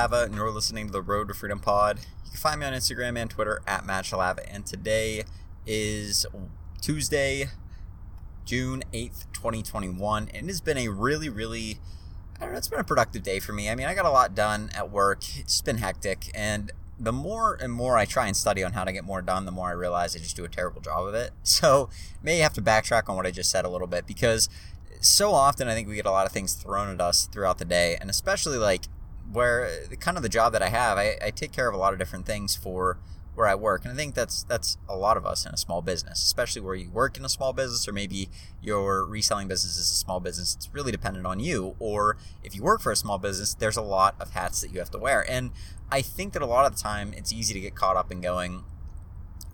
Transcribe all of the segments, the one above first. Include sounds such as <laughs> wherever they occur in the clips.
And you're listening to the Road to Freedom Pod. You can find me on Instagram and Twitter at Matt Shalava, and today is Tuesday, June 8th, 2021, and it has been a really, really, I don't know, it's been a productive day for me. I mean, I got a lot done at work, it's been hectic, and the more and more I try and study on how to get more done, the more I realize I just do a terrible job of it. <laughs> So, may have to backtrack on what I just said a little bit because so often I think we get a lot of things thrown at us throughout the day, and especially like where kind of the job that I have, I, I take care of a lot of different things for where I work, and I think that's that's a lot of us in a small business, especially where you work in a small business, or maybe your reselling business is a small business. It's really dependent on you, or if you work for a small business, there's a lot of hats that you have to wear, and I think that a lot of the time it's easy to get caught up in going,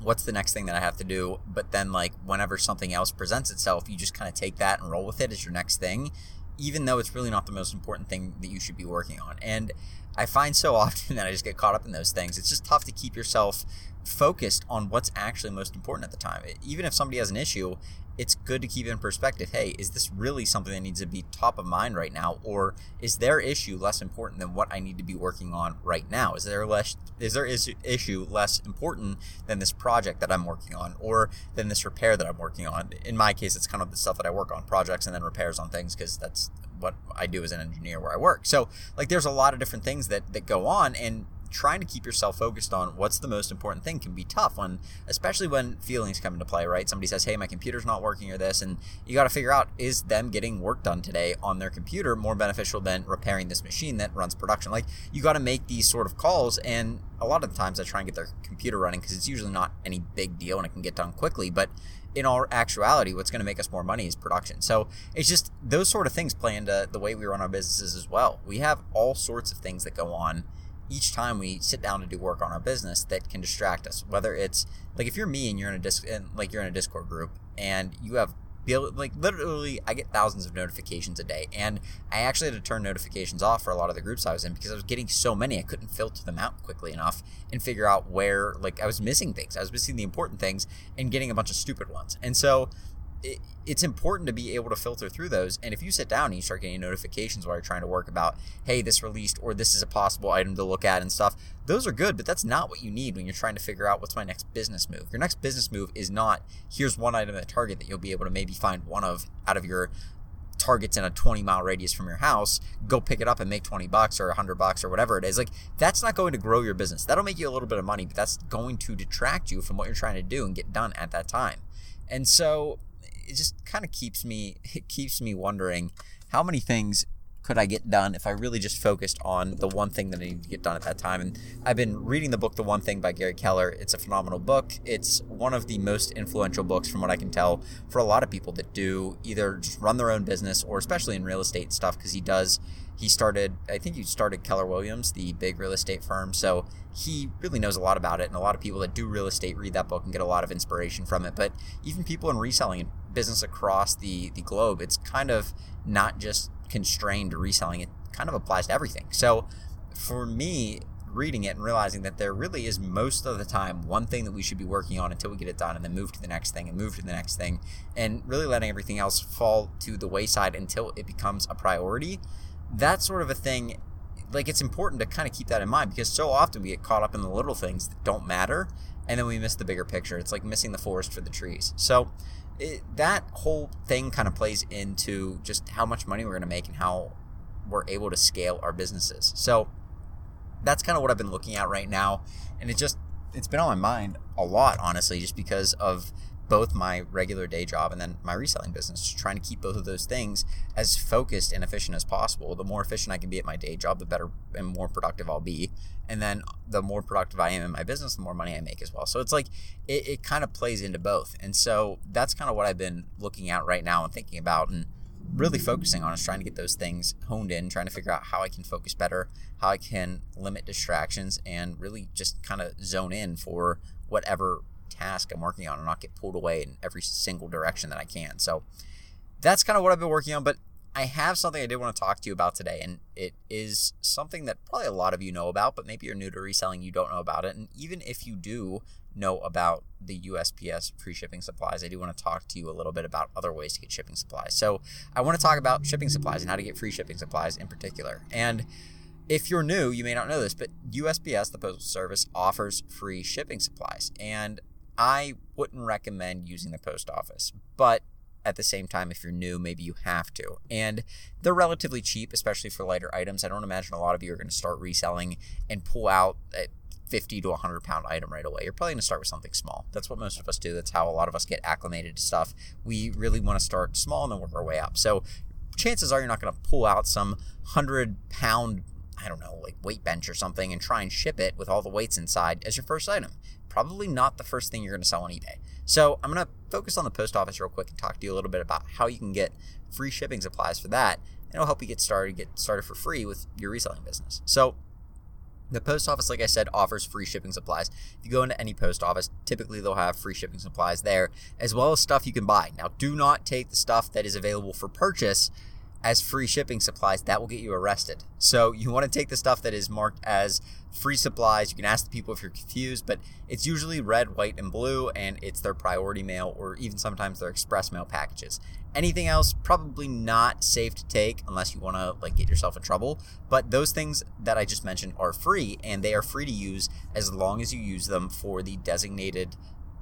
what's the next thing that I have to do? But then, like, whenever something else presents itself, you just kind of take that and roll with it as your next thing, even though it's really not the most important thing that you should be working on. And I find so <laughs> often that I just get caught up in those things. It's just tough to keep yourself focused on what's actually most important at the time. Even if somebody has an issue, it's good to keep in perspective hey, is this really something that needs to be top of mind right now? Or is their issue less important than what I need to be working on right now? Is there less is their issue less important than this project that I'm working on or than this repair that I'm working on? In my case, it's kind of the stuff that I work on, projects and then repairs on things because that's what I do as an engineer where I work. So like there's a lot of different things that that go on and trying to keep yourself focused on what's the most important thing can be tough when especially when feelings come into play right somebody says hey my computer's not working or this and you got to figure out is them getting work done today on their computer more beneficial than repairing this machine that runs production like you got to make these sort of calls and a lot of the times i try and get their computer running because it's usually not any big deal and it can get done quickly but in all actuality, what's going to make us more money is production. So it's just those sort of things play into the way we run our businesses as well. We have all sorts of things that go on each time we sit down to do work on our business that can distract us whether it's like if you're me and you're in a disc like you're in a discord group and you have like literally i get thousands of notifications a day and i actually had to turn notifications off for a lot of the groups i was in because i was getting so many i couldn't filter them out quickly enough and figure out where like i was missing things. I was missing the important things and getting a bunch of stupid ones. And so it, it's important to be able to filter through those. And if you sit down and you start getting notifications while you're trying to work about, hey, this released or this is a possible item to look at and stuff, those are good, but that's not what you need when you're trying to figure out what's my next business move. Your next business move is not here's one item at Target that you'll be able to maybe find one of out of your targets in a 20 mile radius from your house go pick it up and make 20 bucks or 100 bucks or whatever it is like that's not going to grow your business that'll make you a little bit of money but that's going to detract you from what you're trying to do and get done at that time and so it just kind of keeps me <laughs> it keeps me wondering how many things could I get done if I really just focused on the one thing that I need to get done at that time? And I've been reading the book The One Thing by Gary Keller. It's a phenomenal book. It's one of the most influential books, from what I can tell, for a lot of people that do either just run their own business or especially in real estate stuff, because he does. He started, I think he started Keller Williams, the big real estate firm. So he really knows a lot about it. And a lot of people that do real estate read that book and get a lot of inspiration from it. But even people in reselling business across the the globe. It's kind of not just constrained reselling; it kind of applies to everything. So, for me, reading it and realizing that there really is most of the time one thing that we should be working on until we get it done and then move to the next thing and move to the next thing and really letting everything else fall to the wayside until it becomes a priority that sort of a thing like it's important to kind of keep that in mind because so often we get caught up in the little things that don't matter and then we miss the bigger picture it's like missing the forest for the trees so it, that whole thing kind of plays into just how much money we're going to make and how we're able to scale our businesses. So that's kind of what I've been looking at right now, and it just it's been on my mind a lot, honestly, just because of both my regular day job and then my reselling business, trying to keep both of those things as focused and efficient as possible. The more efficient I can be at my day job, the better and more productive I'll be. And then the more productive I am in my business, the more money I make as well. So it's like it, it kind of plays into both. And so that's kind of what I've been looking at right now and thinking about and really focusing on is trying to get those things honed in, trying to figure out how I can focus better, how I can limit distractions, and really just kind of zone in for whatever task I'm working on and not get pulled away in every single direction that I can. So that's kind of what I've been working on. But I have something I did want to talk to you about today, and it is something that probably a lot of you know about, but maybe you're new to reselling, you don't know about it. And even if you do know about the USPS free shipping supplies, I do want to talk to you a little bit about other ways to get shipping supplies. So I want to talk about shipping supplies and how to get free shipping supplies in particular. And if you're new, you may not know this, but USPS, the Postal Service, offers free shipping supplies. And I wouldn't recommend using the post office, but at the same time, if you're new, maybe you have to. And they're relatively cheap, especially for lighter items. I don't imagine a lot of you are going to start reselling and pull out a 50 to 100 pound item right away. You're probably going to start with something small. That's what most of us do. That's how a lot of us get acclimated to stuff. We really want to start small and then work our way up. So chances are you're not going to pull out some 100 pound I don't know, like weight bench or something and try and ship it with all the weights inside as your first item. Probably not the first thing you're going to sell on eBay. So I'm going to focus on the post office real quick and talk to you a little bit about how you can get free shipping supplies for that. And it'll help you get started, get started for free with your reselling business. So the post office, like I said, offers free shipping supplies. If you go into any post office, typically they'll have free shipping supplies there, as well as stuff you can buy. Now, do not take the stuff that is available for purchase as free shipping supplies, that will get you arrested. So you want to take the stuff that is marked as free supplies. You can ask the people if you're confused, but it's usually red, white, and blue, and it's their priority mail or even sometimes their express mail packages. Anything else, probably not safe to take unless you want to like get yourself in trouble. But those things that I just mentioned are free, and they are free to use as long as you use them for the designated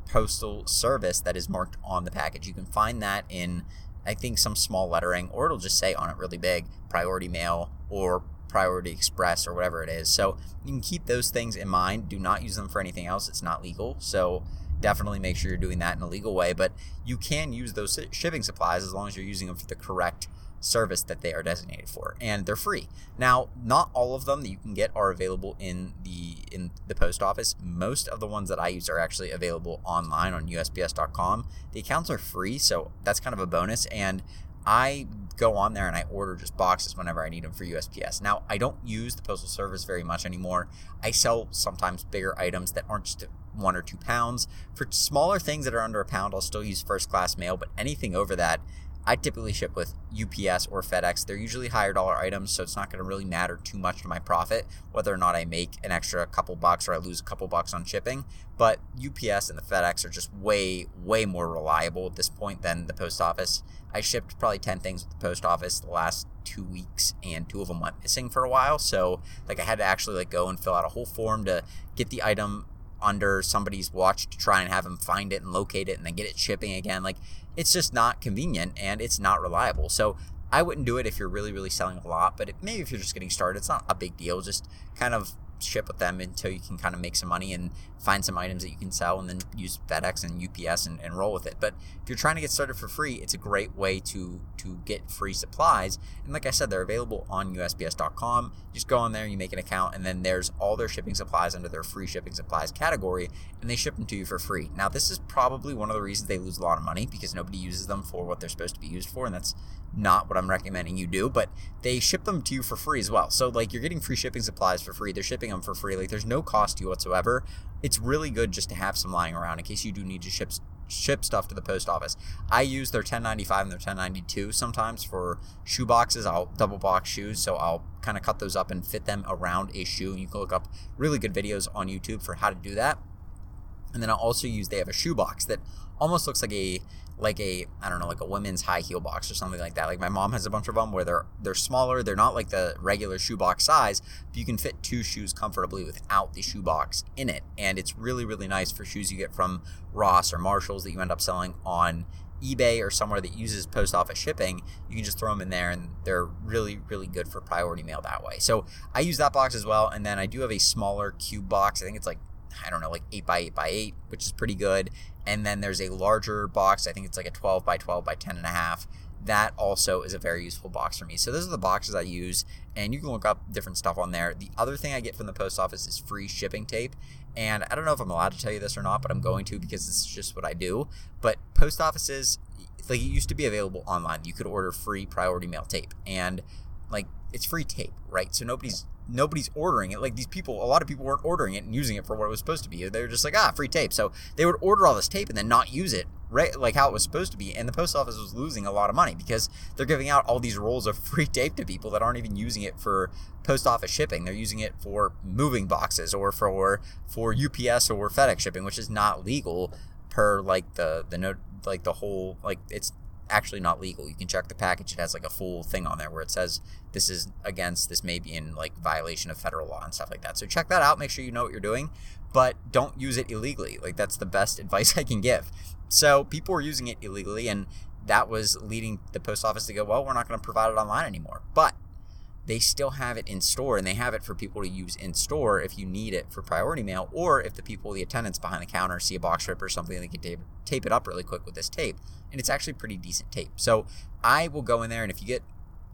postal service that is marked on the package. You can find that in I think some small lettering, or it'll just say on it really big priority mail or priority express or whatever it is. So you can keep those things in mind. Do not use them for anything else. It's not legal. So definitely make sure you're doing that in a legal way. But you can use those shipping supplies as long as you're using them for the correct service that they are designated for and they're free. Now not all of them that you can get are available in the in the post office. Most of the ones that i use are actually available online on usps.com the accounts are free so that's kind of a bonus and i go on there and i order just boxes whenever i need them for usps now i don't use the postal service very much anymore. I sell sometimes bigger items that aren't just one or two pounds for smaller things that are under a pound i'll still use first class mail but anything over that I typically ship with UPS or FedEx. They're usually higher dollar items, so it's not going to really matter too much to my profit whether or not I make an extra couple bucks or I lose a couple bucks on shipping. But UPS and the FedEx are just way, way more reliable at this point than the post office. I shipped probably 10 things with the post office the last two weeks, and two of them went missing for a while. So, like, I had to actually like go and fill out a whole form to get the item under somebody's watch to try and have them find it and locate it and then get it shipping again. Like it's just not convenient and it's not reliable. So I wouldn't do it if you're really, really selling a lot, but maybe if you're just getting started, it's not a big deal. Just kind of ship with them until you can kind of make some money and find some items that you can sell and then use FedEx and UPS and, and roll with it. But if you're trying to get started for free, it's a great way to to get free supplies. And like I said, they're available on USPS.com. You just go on there, you make an account, and then there's all their shipping supplies under their free shipping supplies category, and they ship them to you for free. Now, this is probably one of the reasons they lose a lot of money because nobody uses them for what they're supposed to be used for, and that's not what I'm recommending you do, but they ship them to you for free as well. So like you're getting free shipping supplies for free. They're shipping them for free. Like there's no cost to you whatsoever. It's really good just to have some lying around in case you do need to ship ship stuff to the post office. I use their 1095 and their 1092 sometimes for shoe boxes. I'll double box shoes, so I'll kind of cut those up and fit them around a shoe. You can look up really good videos on YouTube for how to do that. And then I'll also use they have a shoe box that almost looks like a like a I don't know like a women's high heel box or something like that. Like my mom has a bunch of them where they're they're smaller. They're not like the regular shoebox size, but you can fit two shoes comfortably without the shoebox in it. And it's really really nice for shoes you get from Ross or Marshalls that you end up selling on eBay or somewhere that uses post office shipping, you can just throw them in there and they're really, really good for priority mail that way. So I use that box as well. And then I do have a smaller cube box. I think it's like I don't know, like 8 by 8 by 8, which is pretty good. And then there's a larger box, I think it's like a 12 by 12 by 10 and a half. That also is a very useful box for me. So those are the boxes I use, and you can look up different stuff on there. The other thing I get from the post office is free shipping tape. And I don't know if I'm allowed to tell you this or not, but I'm going to because it's just what I do. But post offices, like it used to be available online. You could order free priority mail tape. And like it's free tape, right? So nobody's nobody's ordering it. Like these people, a lot of people weren't ordering it and using it for what it was supposed to be. They were just like, ah, free tape. So they would order all this tape and then not use it right like how it was supposed to be. And the post office was losing a lot of money because they're giving out all these rolls of <laughs> free tape to people that aren't even using it for post office shipping. They're using it for moving boxes or for for UPS or FedEx shipping, which is not legal per like the the note like the whole like it's actually not legal. You can check the package; it has like a full thing on there where it says this is against this may be in like violation of federal law and stuff like that. So check that out. Make sure you know what you're doing, but don't use it illegally. Like that's the best <laughs> advice I can give. So people were using it illegally, and that was leading the post office to go, well, we're not going to provide it online anymore. But they still have it in store and they have it for people to use in store if you need it for priority mail or if the people the attendants behind the counter see a box rip or something they can tape, tape it up really quick with this tape and it's actually pretty decent tape. So i will go in there and if you get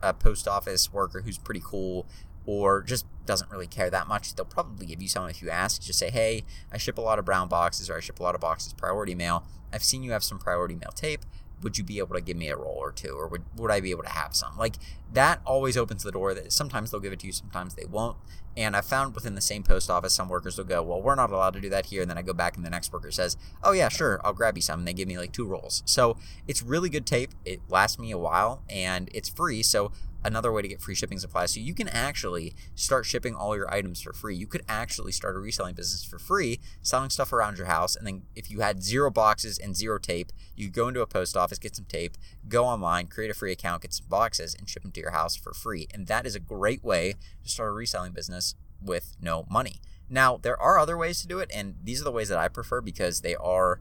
a post office worker who's pretty cool or just doesn't really care that much they'll probably give you some if you ask. Just say hey i ship a lot of brown boxes or i ship a lot of boxes priority mail. I've seen you have some priority mail tape would you be able to give me a roll or two or would, would i be able to have some? Like that always opens the door that sometimes they'll give it to you sometimes they won't. And i found within the same post office some workers will go well we're not allowed to do that here. And then i go back and the next worker says oh yeah sure i'll grab you some. And they give me like two rolls. So it's really good tape. It lasts me a while and it's free. So another way to get free shipping supplies. So you can actually start shipping all your items for free. You could actually start a reselling business for free, selling stuff around your house. And then if you had zero boxes and zero tape, you go into a post office, get some tape, go online, create a free account, get some boxes, and ship them to your house for free. And that is a great way to start a reselling business with no money. Now, there are other ways to do it, and these are the ways that I prefer because they are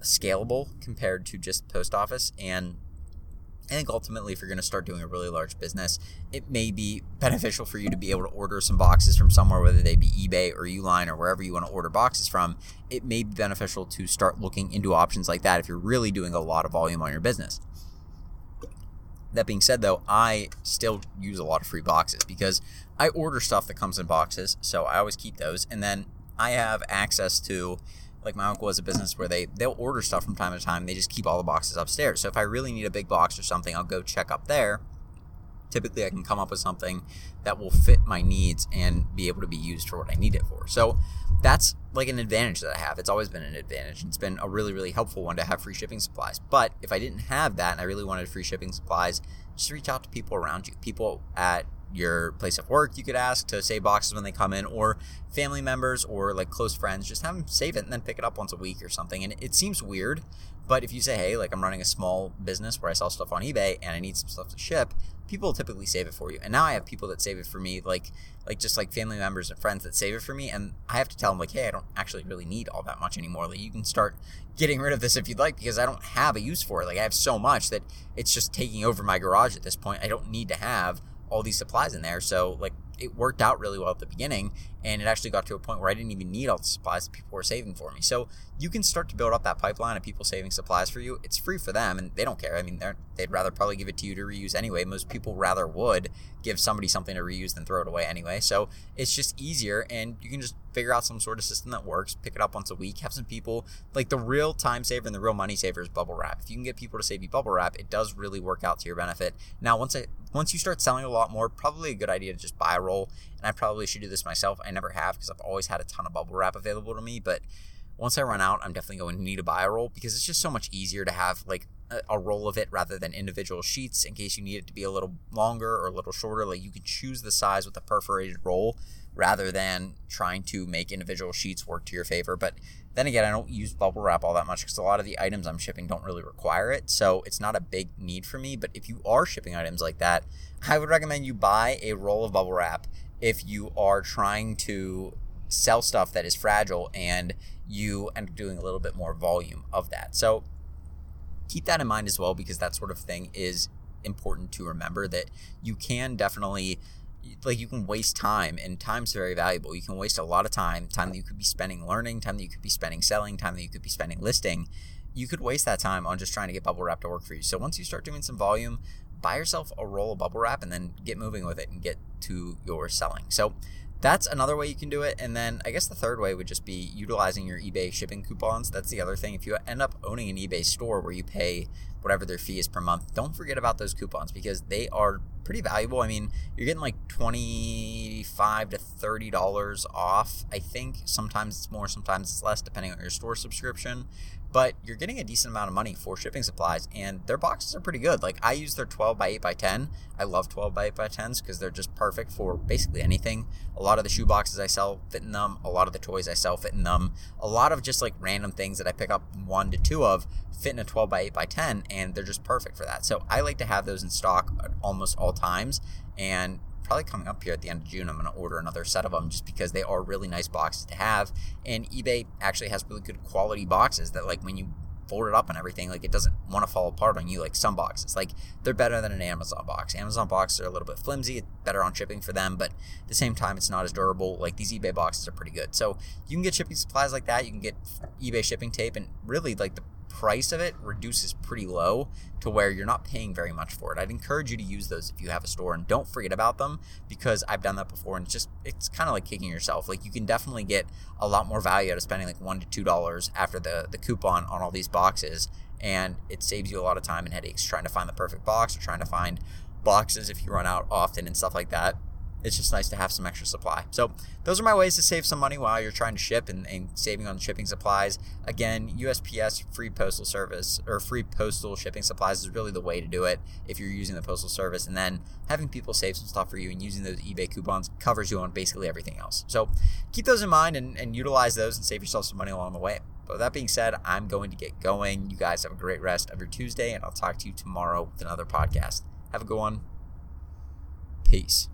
scalable compared to just post office and I think ultimately, if you're going to start doing a really large business, it may be beneficial for you to be able to order some boxes from somewhere, whether they be eBay or Uline or wherever you want to order boxes from. It may be beneficial to start looking into options like that if you're really doing a lot of volume on your business. That being said, though, I still use a lot of free boxes because I order stuff that comes in boxes, so I always keep those. And then I have access to like my uncle has a business where they they'll order stuff from time to time. They just keep all the boxes upstairs. So if I really need a big box or something, I'll go check up there. Typically, I can come up with something that will fit my needs and be able to be used for what I need it for. So that's like an advantage that I have. It's always been an advantage. It's been a really, really helpful one to have free shipping supplies. But if I didn't have that and I really wanted free shipping supplies, just reach out to people around you. People at your place of work you could ask to save boxes when they come in or family members or like close friends just have them save it and then pick it up once a week or something. And it seems weird but if you say hey like i'm running a small business where i sell stuff on ebay and i need some stuff to ship people typically save it for you. And now i have people that save it for me like like just like family members and friends that save it for me and i have to tell them like hey i don't actually really need all that much anymore. Like you can start getting rid of this if you'd like because i don't have a use for it. Like i have so much that it's just taking over my garage at this point. I don't need to have all these supplies in there. So like it worked out really well at the beginning and it actually got to a point where I didn't even need all the supplies that people were saving for me. So you can start to build up that pipeline of people saving supplies for you. It's free for them and they don't care. I mean, they'd rather probably give it to you to reuse anyway. Most people rather would give somebody something to reuse than throw it away anyway. So it's just easier and you can just figure out some sort of system that works, pick it up once a week, have some people like the real time saver and the real money saver is bubble wrap. If you can get people to save you bubble wrap, it does really work out to your benefit. Now, once I once you start selling a lot more, probably a good idea to just buy a roll. And I probably should do this myself. I never have because I've always had a ton of bubble wrap available to me. But once I run out, I'm definitely going to need to buy a roll because it's just so much easier to have like a, a roll of it rather than individual sheets in case you need it to be a little longer or a little shorter. Like you can choose the size with a perforated roll rather than trying to make individual sheets work to your favor. But then again, I don't use bubble wrap all that much because a lot of the items I'm shipping don't really require it. So it's not a big need for me. But if you are shipping items like that, I would recommend you buy a roll of bubble wrap if you are trying to sell stuff that is fragile and you end up doing a little bit more volume of that. So keep that in mind as well because that sort of thing is important to remember that you can definitely like you can waste time and time's very valuable. You can waste a lot of time time that you could be spending learning time that you could be spending selling time that you could be spending listing. You could waste that time on just trying to get bubble wrap to work for you. So once you start doing some volume buy yourself a roll of bubble wrap and then get moving with it and get to your selling. So that's another way you can do it. And then I guess the third way would just be utilizing your eBay shipping coupons. That's the other thing. If you end up owning an eBay store where you pay whatever their fee is per month, don't forget about those coupons because they are pretty valuable. I mean, you're getting like 25 to $30 off. I think sometimes it's more, sometimes it's less, depending on your store subscription. But you're getting a decent amount of money for shipping supplies, and their boxes are pretty good. Like I use their 12 by 8 by 10. I love 12 by 8 by 10s because they're just perfect for basically anything. A lot of the shoe boxes I sell fit in them. A lot of the toys I sell fit in them. A lot of just like random things that I pick up one to two of fit in a 12 by 8 by 10, and they're just perfect for that. So I like to have those in stock at almost all times, and probably coming up here at the end of June, I'm going to order another set of them just because they are really nice boxes to have. And eBay actually has really good quality boxes that, like, when you fold it up and everything, like, it doesn't want to fall apart on you like some boxes. Like, they're better than an Amazon box. Amazon boxes are a little bit flimsy, it's better on shipping for them, but at the same time, it's not as durable. Like, these eBay boxes are pretty good. So, you can get shipping supplies like that. You can get eBay shipping tape, and really, like, the price of it reduces pretty low to where you're not paying very much for it. I'd encourage you to use those if you have a store and don't forget about them because I've done that before and it's just it's kind of like kicking yourself. Like you can definitely get a lot more value out of spending like 1 to 2 dollars after the the coupon on all these boxes and it saves you a lot of time and headaches trying to find the perfect box or trying to find boxes if you run out often and stuff like that it's just nice to have some extra supply. So those are my ways to save some money while you're trying to ship and, and, saving on shipping supplies. Again, USPS free postal service or free postal shipping supplies is really the way to do it if you're using the postal service. And then having people save some stuff for you and using those eBay coupons covers you on basically everything else. So keep those in mind and, and utilize those and save yourself some money along the way. But with that being said, I'm going to get going. You guys have a great rest of your Tuesday, and I'll talk to you tomorrow with another podcast. Have a good one. Peace.